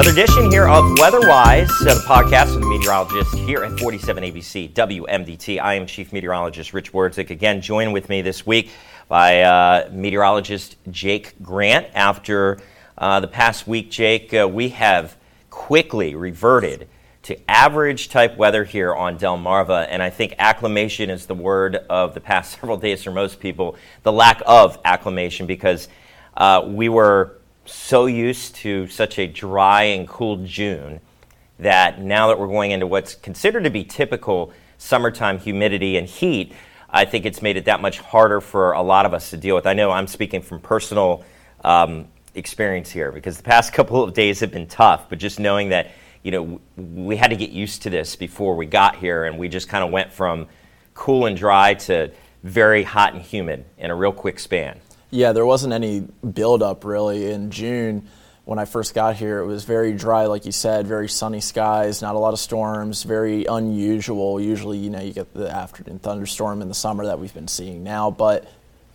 Another edition here of Weatherwise, uh, the podcast with the meteorologist here at 47 ABC WMDT. I am Chief Meteorologist Rich Wirdzek. Again, joined with me this week by uh, meteorologist Jake Grant. After uh, the past week, Jake, uh, we have quickly reverted to average type weather here on Delmarva, and I think acclimation is the word of the past several days for most people. The lack of acclimation because uh, we were so used to such a dry and cool June that now that we're going into what's considered to be typical summertime humidity and heat, I think it's made it that much harder for a lot of us to deal with. I know I'm speaking from personal um, experience here because the past couple of days have been tough, but just knowing that you know we had to get used to this before we got here, and we just kind of went from cool and dry to very hot and humid in a real quick span. Yeah, there wasn't any buildup really in June. When I first got here, it was very dry, like you said, very sunny skies, not a lot of storms, very unusual. Usually, you know, you get the afternoon thunderstorm in the summer that we've been seeing now, but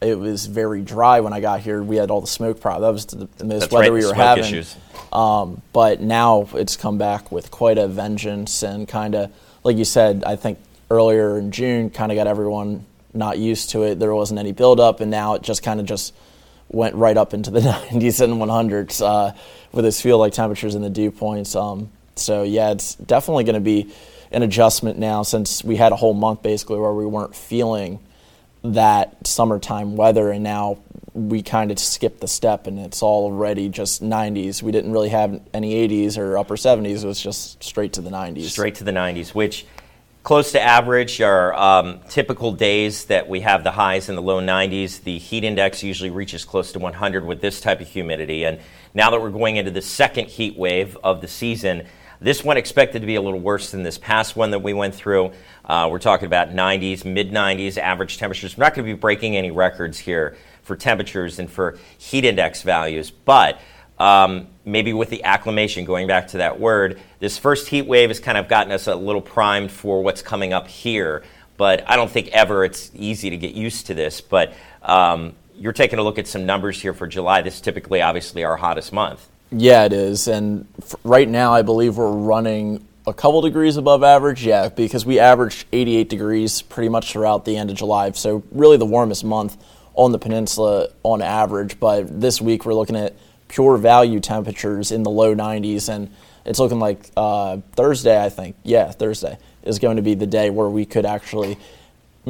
it was very dry when I got here. We had all the smoke problem. That was the, the most That's weather right, we were having. issues. Um, but now it's come back with quite a vengeance and kind of, like you said, I think earlier in June, kind of got everyone not used to it. There wasn't any buildup, and now it just kind of just went right up into the 90s and 100s uh, with its feel like temperatures and the dew points. Um, so yeah, it's definitely going to be an adjustment now since we had a whole month basically where we weren't feeling that summertime weather, and now we kind of skipped the step and it's already just 90s. We didn't really have any 80s or upper 70s. It was just straight to the 90s. straight to the 90s, which close to average are um, typical days that we have the highs in the low 90s. The heat index usually reaches close to 100 with this type of humidity. And now that we're going into the second heat wave of the season, this one expected to be a little worse than this past one that we went through. Uh, we're talking about 90s, mid 90s average temperatures. We're not going to be breaking any records here for temperatures and for heat index values, but um, maybe with the acclimation, going back to that word, this first heat wave has kind of gotten us a little primed for what's coming up here. But I don't think ever it's easy to get used to this. But um, you're taking a look at some numbers here for July. This is typically, obviously, our hottest month. Yeah, it is. And f- right now, I believe we're running a couple degrees above average. Yeah, because we averaged 88 degrees pretty much throughout the end of July. So, really, the warmest month on the peninsula on average. But this week, we're looking at pure value temperatures in the low 90s. And it's looking like uh, Thursday, I think. Yeah, Thursday is going to be the day where we could actually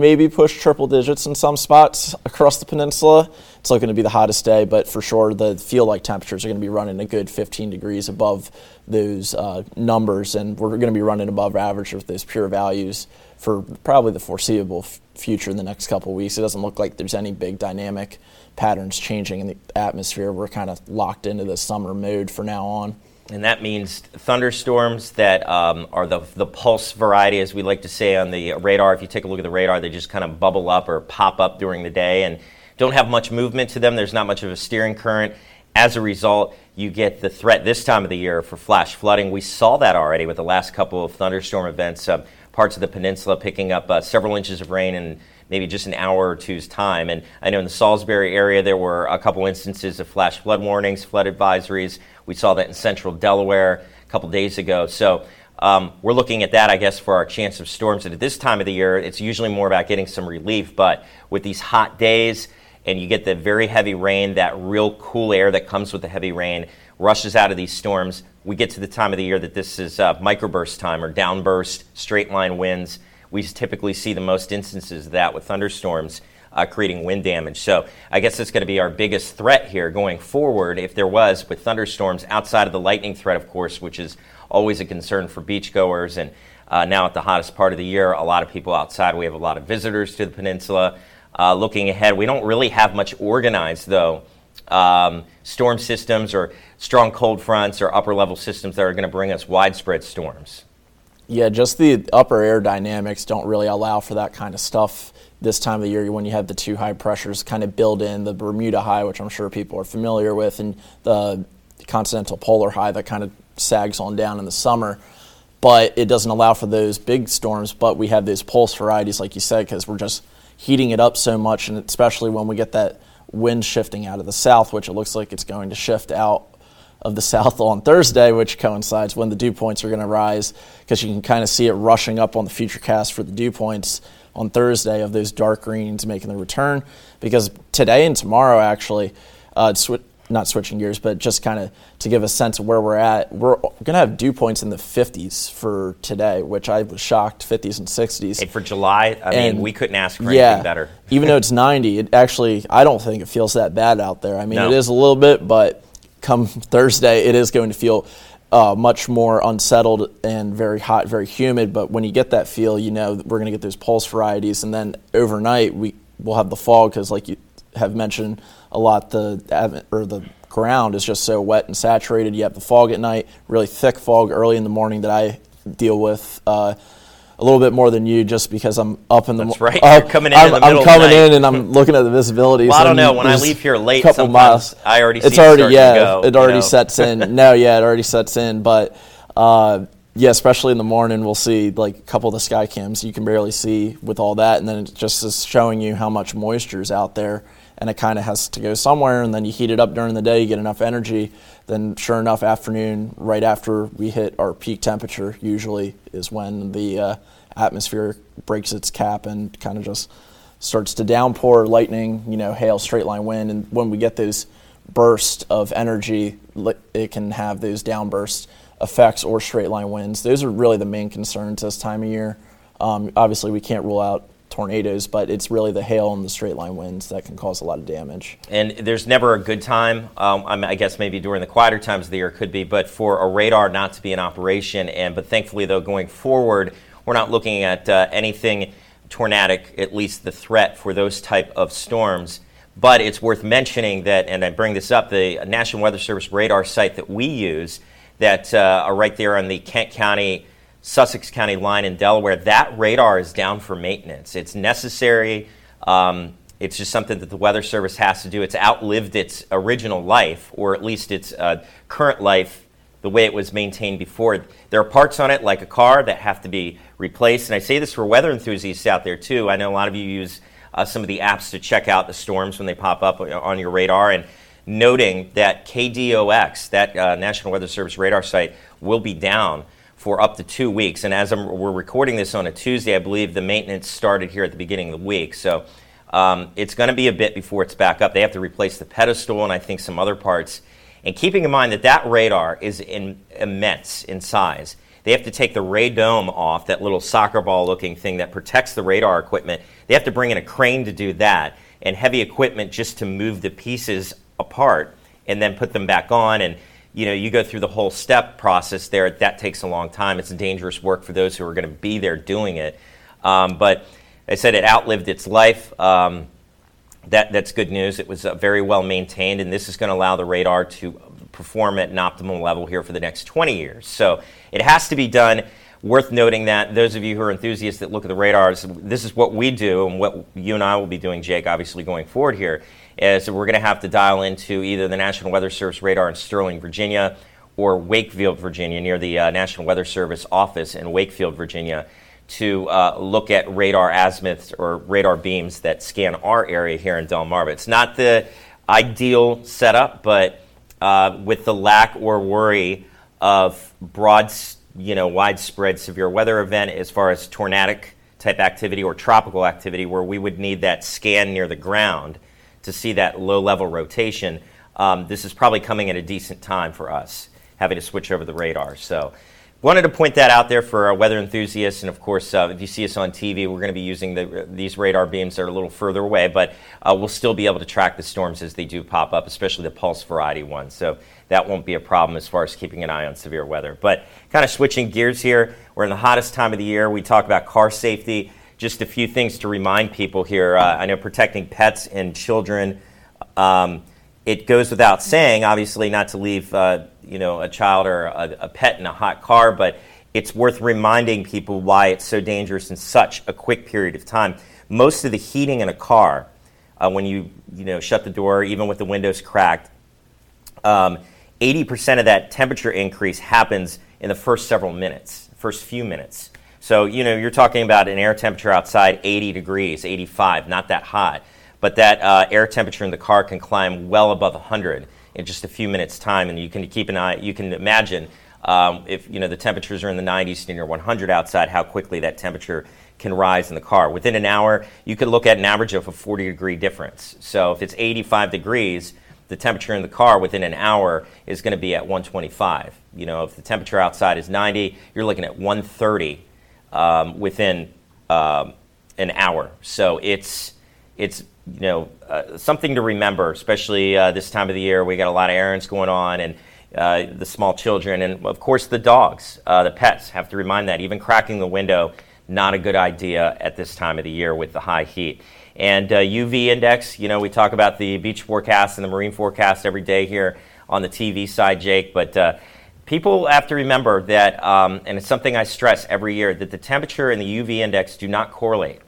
maybe push triple digits in some spots across the peninsula. It's looking to be the hottest day, but for sure the feel like temperatures are going to be running a good 15 degrees above those uh, numbers, and we're going to be running above average with those pure values for probably the foreseeable f- future in the next couple weeks. It doesn't look like there's any big dynamic patterns changing in the atmosphere. We're kind of locked into the summer mode for now on. And that means thunderstorms that um, are the, the pulse variety, as we like to say on the radar. If you take a look at the radar, they just kind of bubble up or pop up during the day and don't have much movement to them. There's not much of a steering current. As a result, you get the threat this time of the year for flash flooding. We saw that already with the last couple of thunderstorm events, uh, parts of the peninsula picking up uh, several inches of rain in maybe just an hour or two's time. And I know in the Salisbury area, there were a couple instances of flash flood warnings, flood advisories. We saw that in central Delaware a couple days ago. So um, we're looking at that, I guess, for our chance of storms. And at this time of the year, it's usually more about getting some relief. But with these hot days, and you get the very heavy rain, that real cool air that comes with the heavy rain rushes out of these storms. We get to the time of the year that this is uh, microburst time or downburst, straight line winds. We typically see the most instances of that with thunderstorms uh, creating wind damage. So I guess that's going to be our biggest threat here going forward, if there was, with thunderstorms outside of the lightning threat, of course, which is always a concern for beachgoers. And uh, now at the hottest part of the year, a lot of people outside. We have a lot of visitors to the peninsula. Uh, looking ahead, we don't really have much organized, though, um, storm systems or strong cold fronts or upper level systems that are going to bring us widespread storms. Yeah, just the upper air dynamics don't really allow for that kind of stuff this time of the year when you have the two high pressures kind of build in the Bermuda high, which I'm sure people are familiar with, and the continental polar high that kind of sags on down in the summer. But it doesn't allow for those big storms, but we have those pulse varieties, like you said, because we're just heating it up so much, and especially when we get that wind shifting out of the south, which it looks like it's going to shift out of the south on Thursday, which coincides when the dew points are going to rise, because you can kind of see it rushing up on the futurecast for the dew points on Thursday of those dark greens making the return. Because today and tomorrow, actually, uh, sw- not switching gears, but just kind of to give a sense of where we're at, we're going to have dew points in the 50s for today, which I was shocked, 50s and 60s. Hey, for July, I And- mean, we couldn't ask for yeah, anything better. even though it's 90, it actually, I don't think it feels that bad out there. I mean, No. it is a little bit, but come Thursday, it is going to feel uh, much more unsettled and very hot, very humid. But when you get that feel, you know we're going to get those pulse varieties, and then overnight we will have the fog because, like you have mentioned a lot, the or the ground is just so wet and saturated. You have the fog at night, really thick fog early in the morning that I deal with. Uh, a little bit more than you, just because I'm up in the. That's right. You're coming in in I'm, middle I'm coming in and I'm looking at the visibility. Well, I don't know. When I leave here late, couple sometimes miles. I already it's see it already to yeah, go, it already know. sets in. no, yeah, it already sets in. But uh, yeah, especially in the morning, we'll see like a couple of the sky cams you can barely see with all that, and then it just is showing you how much moisture is out there, and it kind of has to go somewhere. And then you heat it up during the day, you get enough energy. Then, sure enough, afternoon, right after we hit our peak temperature, usually is when the uh, atmosphere breaks its cap and kind of just starts to downpour, lightning, you know, hail, straight line wind, and when we get those bursts of energy, it can have those downburst effects or straight line winds. Those are really the main concerns this time of year. Um, obviously, we can't rule out tornadoes, but it's really the hail and the straight line winds that can cause a lot of damage. And there's never a good time. Um, I, guess maybe during the quieter times of the year could be, but for a radar not to be in operation. And but thankfully, though, going forward, we're not looking at uh, anything tornadic. At least the threat for those type of storms. But it's worth mentioning that, and I bring this up, the National Weather Service radar site that we use, that uh, are right there on the Kent County. Sussex County line in Delaware, that radar is down for maintenance. It's necessary. Um, it's just something that the Weather Service has to do. It's outlived its original life, or at least its uh, current life, the way it was maintained before. There are parts on it, like a car, that have to be replaced. And I say this for weather enthusiasts out there, too. I know a lot of you use uh, some of the apps to check out the storms when they pop up on your radar. And noting that KDOX, that uh, National Weather Service radar site, will be down for up to two weeks. And as I'm, we're recording this on a Tuesday, I believe the maintenance started here at the beginning of the week. So um, it's going to be a bit before it's back up. They have to replace the pedestal and I think some other parts. And keeping in mind that that radar is in, immense in size. They have to take the radome off, that little soccer ball looking thing that protects the radar equipment. They have to bring in a crane to do that and heavy equipment just to move the pieces apart and then put them back on. And you know, you go through the whole step process there. That takes a long time. It's dangerous work for those who are going to be there doing it. Um, but I said it outlived its life. Um, that, that's good news. It was uh, very well maintained, and this is going to allow the radar to perform at an optimal level here for the next 20 years. So it has to be done. Worth noting that those of you who are enthusiasts that look at the radars, this is what we do, and what you and I will be doing, Jake, obviously going forward here, is we're going to have to dial into either the National Weather Service radar in Sterling, Virginia, or Wakefield, Virginia, near the uh, National Weather Service office in Wakefield, Virginia, to uh, look at radar azimuths or radar beams that scan our area here in Delmarva. It's not the ideal setup, but uh, with the lack or worry of broad, you know, widespread severe weather event as far as tornadic type activity or tropical activity, where we would need that scan near the ground to see that low level rotation, um, this is probably coming at a decent time for us having to switch over the radar. So, wanted to point that out there for our weather enthusiasts. And of course, uh, if you see us on TV, we're going to be using the, these radar beams that are a little further away, but uh, we'll still be able to track the storms as they do pop up, especially the pulse variety ones. So, that won't be a problem as far as keeping an eye on severe weather. But kind of switching gears here, we're in the hottest time of the year. We talk about car safety just a few things to remind people here. Uh, I know protecting pets and children. Um, it goes without saying, obviously, not to leave uh, you know a child or a, a, pet in a hot car, but it's worth reminding people why it's so dangerous in such a quick period of time. Most of the heating in a car, uh, when you you know shut the door, even with the windows cracked, um, 80% of that temperature increase happens in the first several minutes, first few minutes. So, you know, you're talking about an air temperature outside 80 degrees, 85, not that hot. But that uh, air temperature in the car can climb well above 100 in just a few minutes' time. And you can keep an eye, you can imagine um, if you know the temperatures are in the 90s and you're 100 outside, how quickly that temperature can rise in the car. Within an hour, you could look at an average of a 40 degree difference. So if it's 85 degrees, the temperature in the car within an hour is going to be at 125. You know, if the temperature outside is 90, you're looking at 130 um, within um, an hour. So it's it's you know uh, something to remember, especially uh, this time of the year. We got a lot of errands going on, and uh, the small children, and of course the dogs, uh, the pets. Have to remind that even cracking the window, not a good idea at this time of the year with the high heat. And UV uh, index, you know, we talk about the beach forecast and the marine forecast every day here on the TV side, Jake, but uh, people have to remember that, um, and it's something I stress every year, that the temperature and the UV index do not correlate.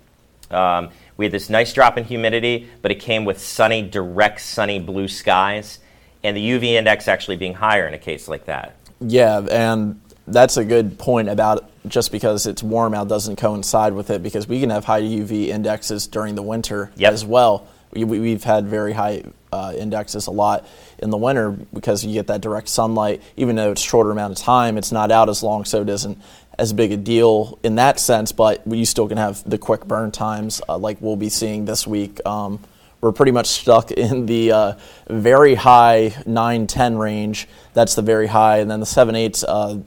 Um, we had this nice drop in humidity, but it came with sunny, direct, sunny blue skies, and the UV index actually being higher in a case like that. Yeah, and that's a good point about just because it's warm out doesn't coincide with it because we can have high UV indexes during the winter yep. as well. We, have had very high uh, indexes a lot in the winter because you get that direct sunlight. Even though it's shorter amount of time, it's not out as long, so it isn't as big a deal in that sense. But you still can have the quick burn times uh, like we'll be seeing this week. Um, we're pretty much stuck in the uh, very high 9 10 range. That's the very high. And then the 7 8 uh,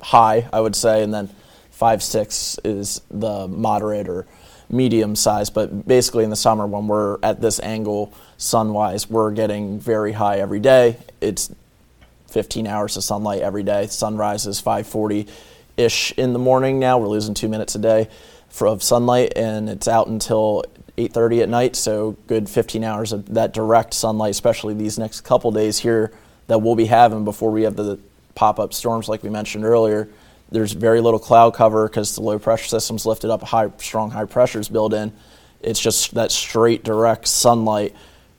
high, I would say. And then 5 6 is the moderate or medium size. But basically, in the summer, when we're at this angle sun wise, we're getting very high every day. It's 15 hours of sunlight every day. Sunrise is 540 ish in the morning now. We're losing two minutes a day of sunlight, and it's out until 8:30 at night. So good 15 hours of that direct sunlight, especially these next couple days here that we'll be having before we have the pop-up storms like we mentioned earlier. There's very little cloud cover because the low pressure system's lifted up, high, strong high pressures built in. It's just that straight, direct sunlight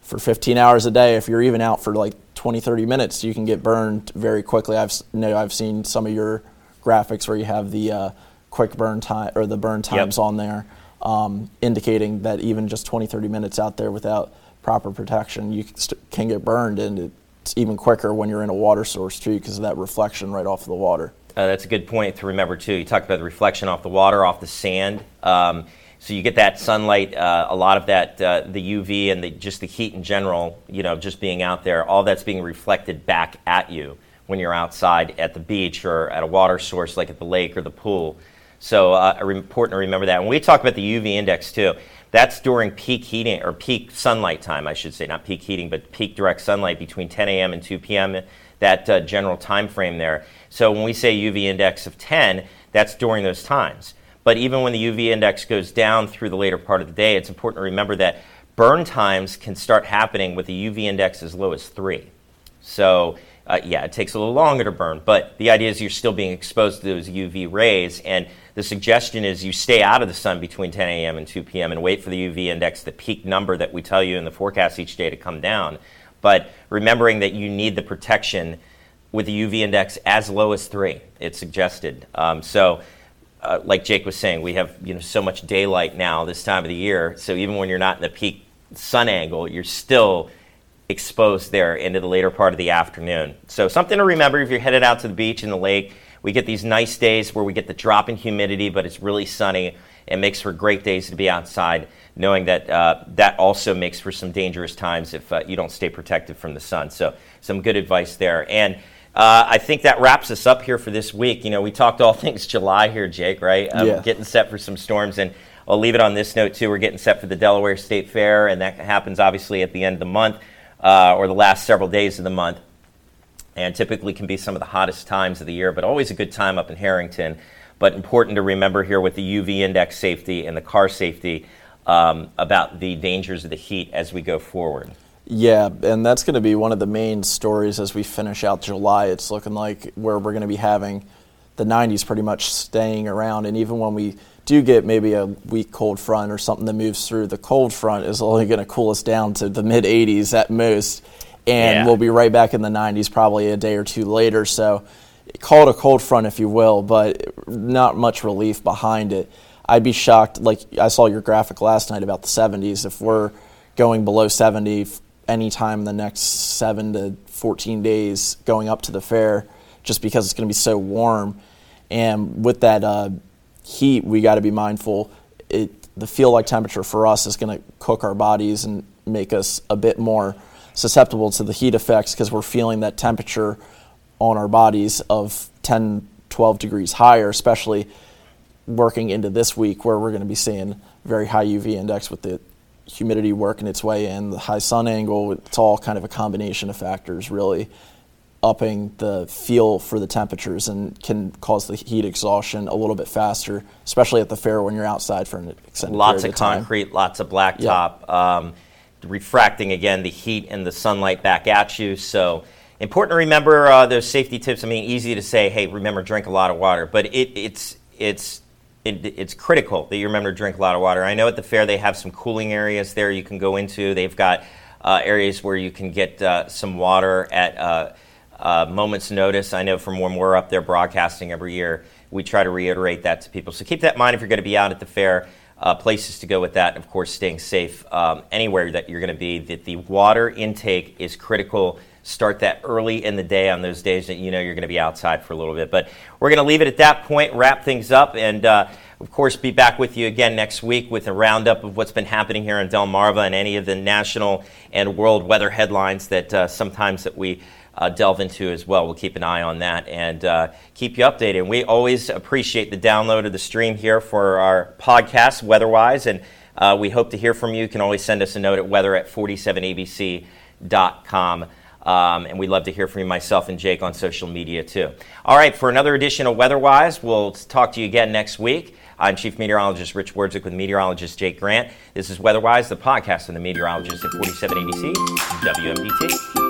for 15 hours a day. If you're even out for like 20, 30 minutes, you can get burned very quickly. I've know I've seen some of your graphics where you have the uh, quick burn time or the burn times yep. on there, um, indicating that even just 20, 30 minutes out there without proper protection, you can get burned, and it's even quicker when you're in a water source too, because of that reflection right off of the water. Uh, that's a good point to remember too. You talked about the reflection off the water, off the sand. Um, so you get that sunlight, uh, a lot of that, uh, the UV and the, just the heat in general, you know, just being out there, all that's being reflected back at you when you're outside at the beach or at a water source like at the lake or the pool. So uh, important to remember that. When we talk about the UV index too, that's during peak heating or peak sunlight time, I should say, not peak heating, but peak direct sunlight between 10 a.m. and 2 p.m. That uh, general time frame there. So when we say UV index of 10, that's during those times. But even when the UV index goes down through the later part of the day, it's important to remember that burn times can start happening with the UV index as low as 3. So, uh, yeah, it takes a little longer to burn, but the idea is you're still being exposed to those UV rays. And the suggestion is you stay out of the sun between 10 a.m. and 2 p.m. and wait for the UV index, the peak number that we tell you in the forecast each day, to come down. But remembering that you need the protection with the UV index as low as 3, it's suggested. Um, so, uh, like Jake was saying, we have you know so much daylight now this time of the year. So even when you're not in the peak sun angle, you're still exposed there into the later part of the afternoon. So something to remember if you're headed out to the beach in the lake. We get these nice days where we get the drop in humidity, but it's really sunny. It makes for great days to be outside, knowing that uh, that also makes for some dangerous times if uh, you don't stay protected from the sun. So some good advice there. And uh, I think that wraps us up here for this week. You know, we talked all things July here, Jake, right? Um, yeah. Getting set for some storms. And I'll leave it on this note, too. We're getting set for the Delaware State Fair, and that happens obviously at the end of the month uh, or the last several days of the month. And typically can be some of the hottest times of the year, but always a good time up in Harrington. But important to remember here with the UV index safety and the car safety um, about the dangers of the heat as we go forward. Yeah, and that's going to be one of the main stories as we finish out July. It's looking like where we're going to be having the 90s pretty much staying around. And even when we do get maybe a weak cold front or something that moves through, the cold front is only going to cool us down to the mid 80s at most. And yeah. we'll be right back in the 90s probably a day or two later. So call it a cold front, if you will, but not much relief behind it. I'd be shocked, like I saw your graphic last night about the 70s, if we're going below 70 anytime in the next seven to 14 days going up to the fair, just because it's going to be so warm. And with that uh, heat, we got to be mindful. It, the feel like temperature for us is going to cook our bodies and make us a bit more susceptible to the heat effects because we're feeling that temperature on our bodies of 10, 12 degrees higher, especially working into this week where we're going to be seeing very high UV index with the humidity working its way in, the high sun angle. It's all kind of a combination of factors, really upping the feel for the temperatures and can cause the heat exhaustion a little bit faster, especially at the fair when you're outside for an extended lots period of of time. concrete, lots of blacktop, um, refracting again the heat and the sunlight back at you. So important to remember uh, those safety tips. I mean, easy to say, hey, remember drink a lot of water, but it, it's it's it, it's critical that you remember to drink a lot of water. I know at the fair they have some cooling areas there you can go into. They've got uh, areas where you can get uh, some water at uh, uh, moments' notice. I know from when we're up there broadcasting every year, we try to reiterate that to people. So keep that in mind if you're going to be out at the fair. Uh, places to go with that, of course, staying safe um, anywhere that you're going to be. That the water intake is critical. Start that early in the day on those days that you know you're going to be outside for a little bit. But we're going to leave it at that point, wrap things up, and uh, of course, be back with you again next week with a roundup of what's been happening here in Delmarva and any of the national and world weather headlines that uh, sometimes that we uh, delve into as well. We'll keep an eye on that and uh, keep you updated. And we always appreciate the download of the stream here for our podcast, Weatherwise, and uh, we hope to hear from you. You can always send us a note at weather at 47abc.com. Um, and we'd love to hear from you, myself and Jake, on social media too. All right, for another edition of Weatherwise, we'll talk to you again next week. I'm Chief Meteorologist Rich Wirdzek with meteorologist Jake Grant. This is Weatherwise, the podcast of the meteorologist at 47ABC WMDT.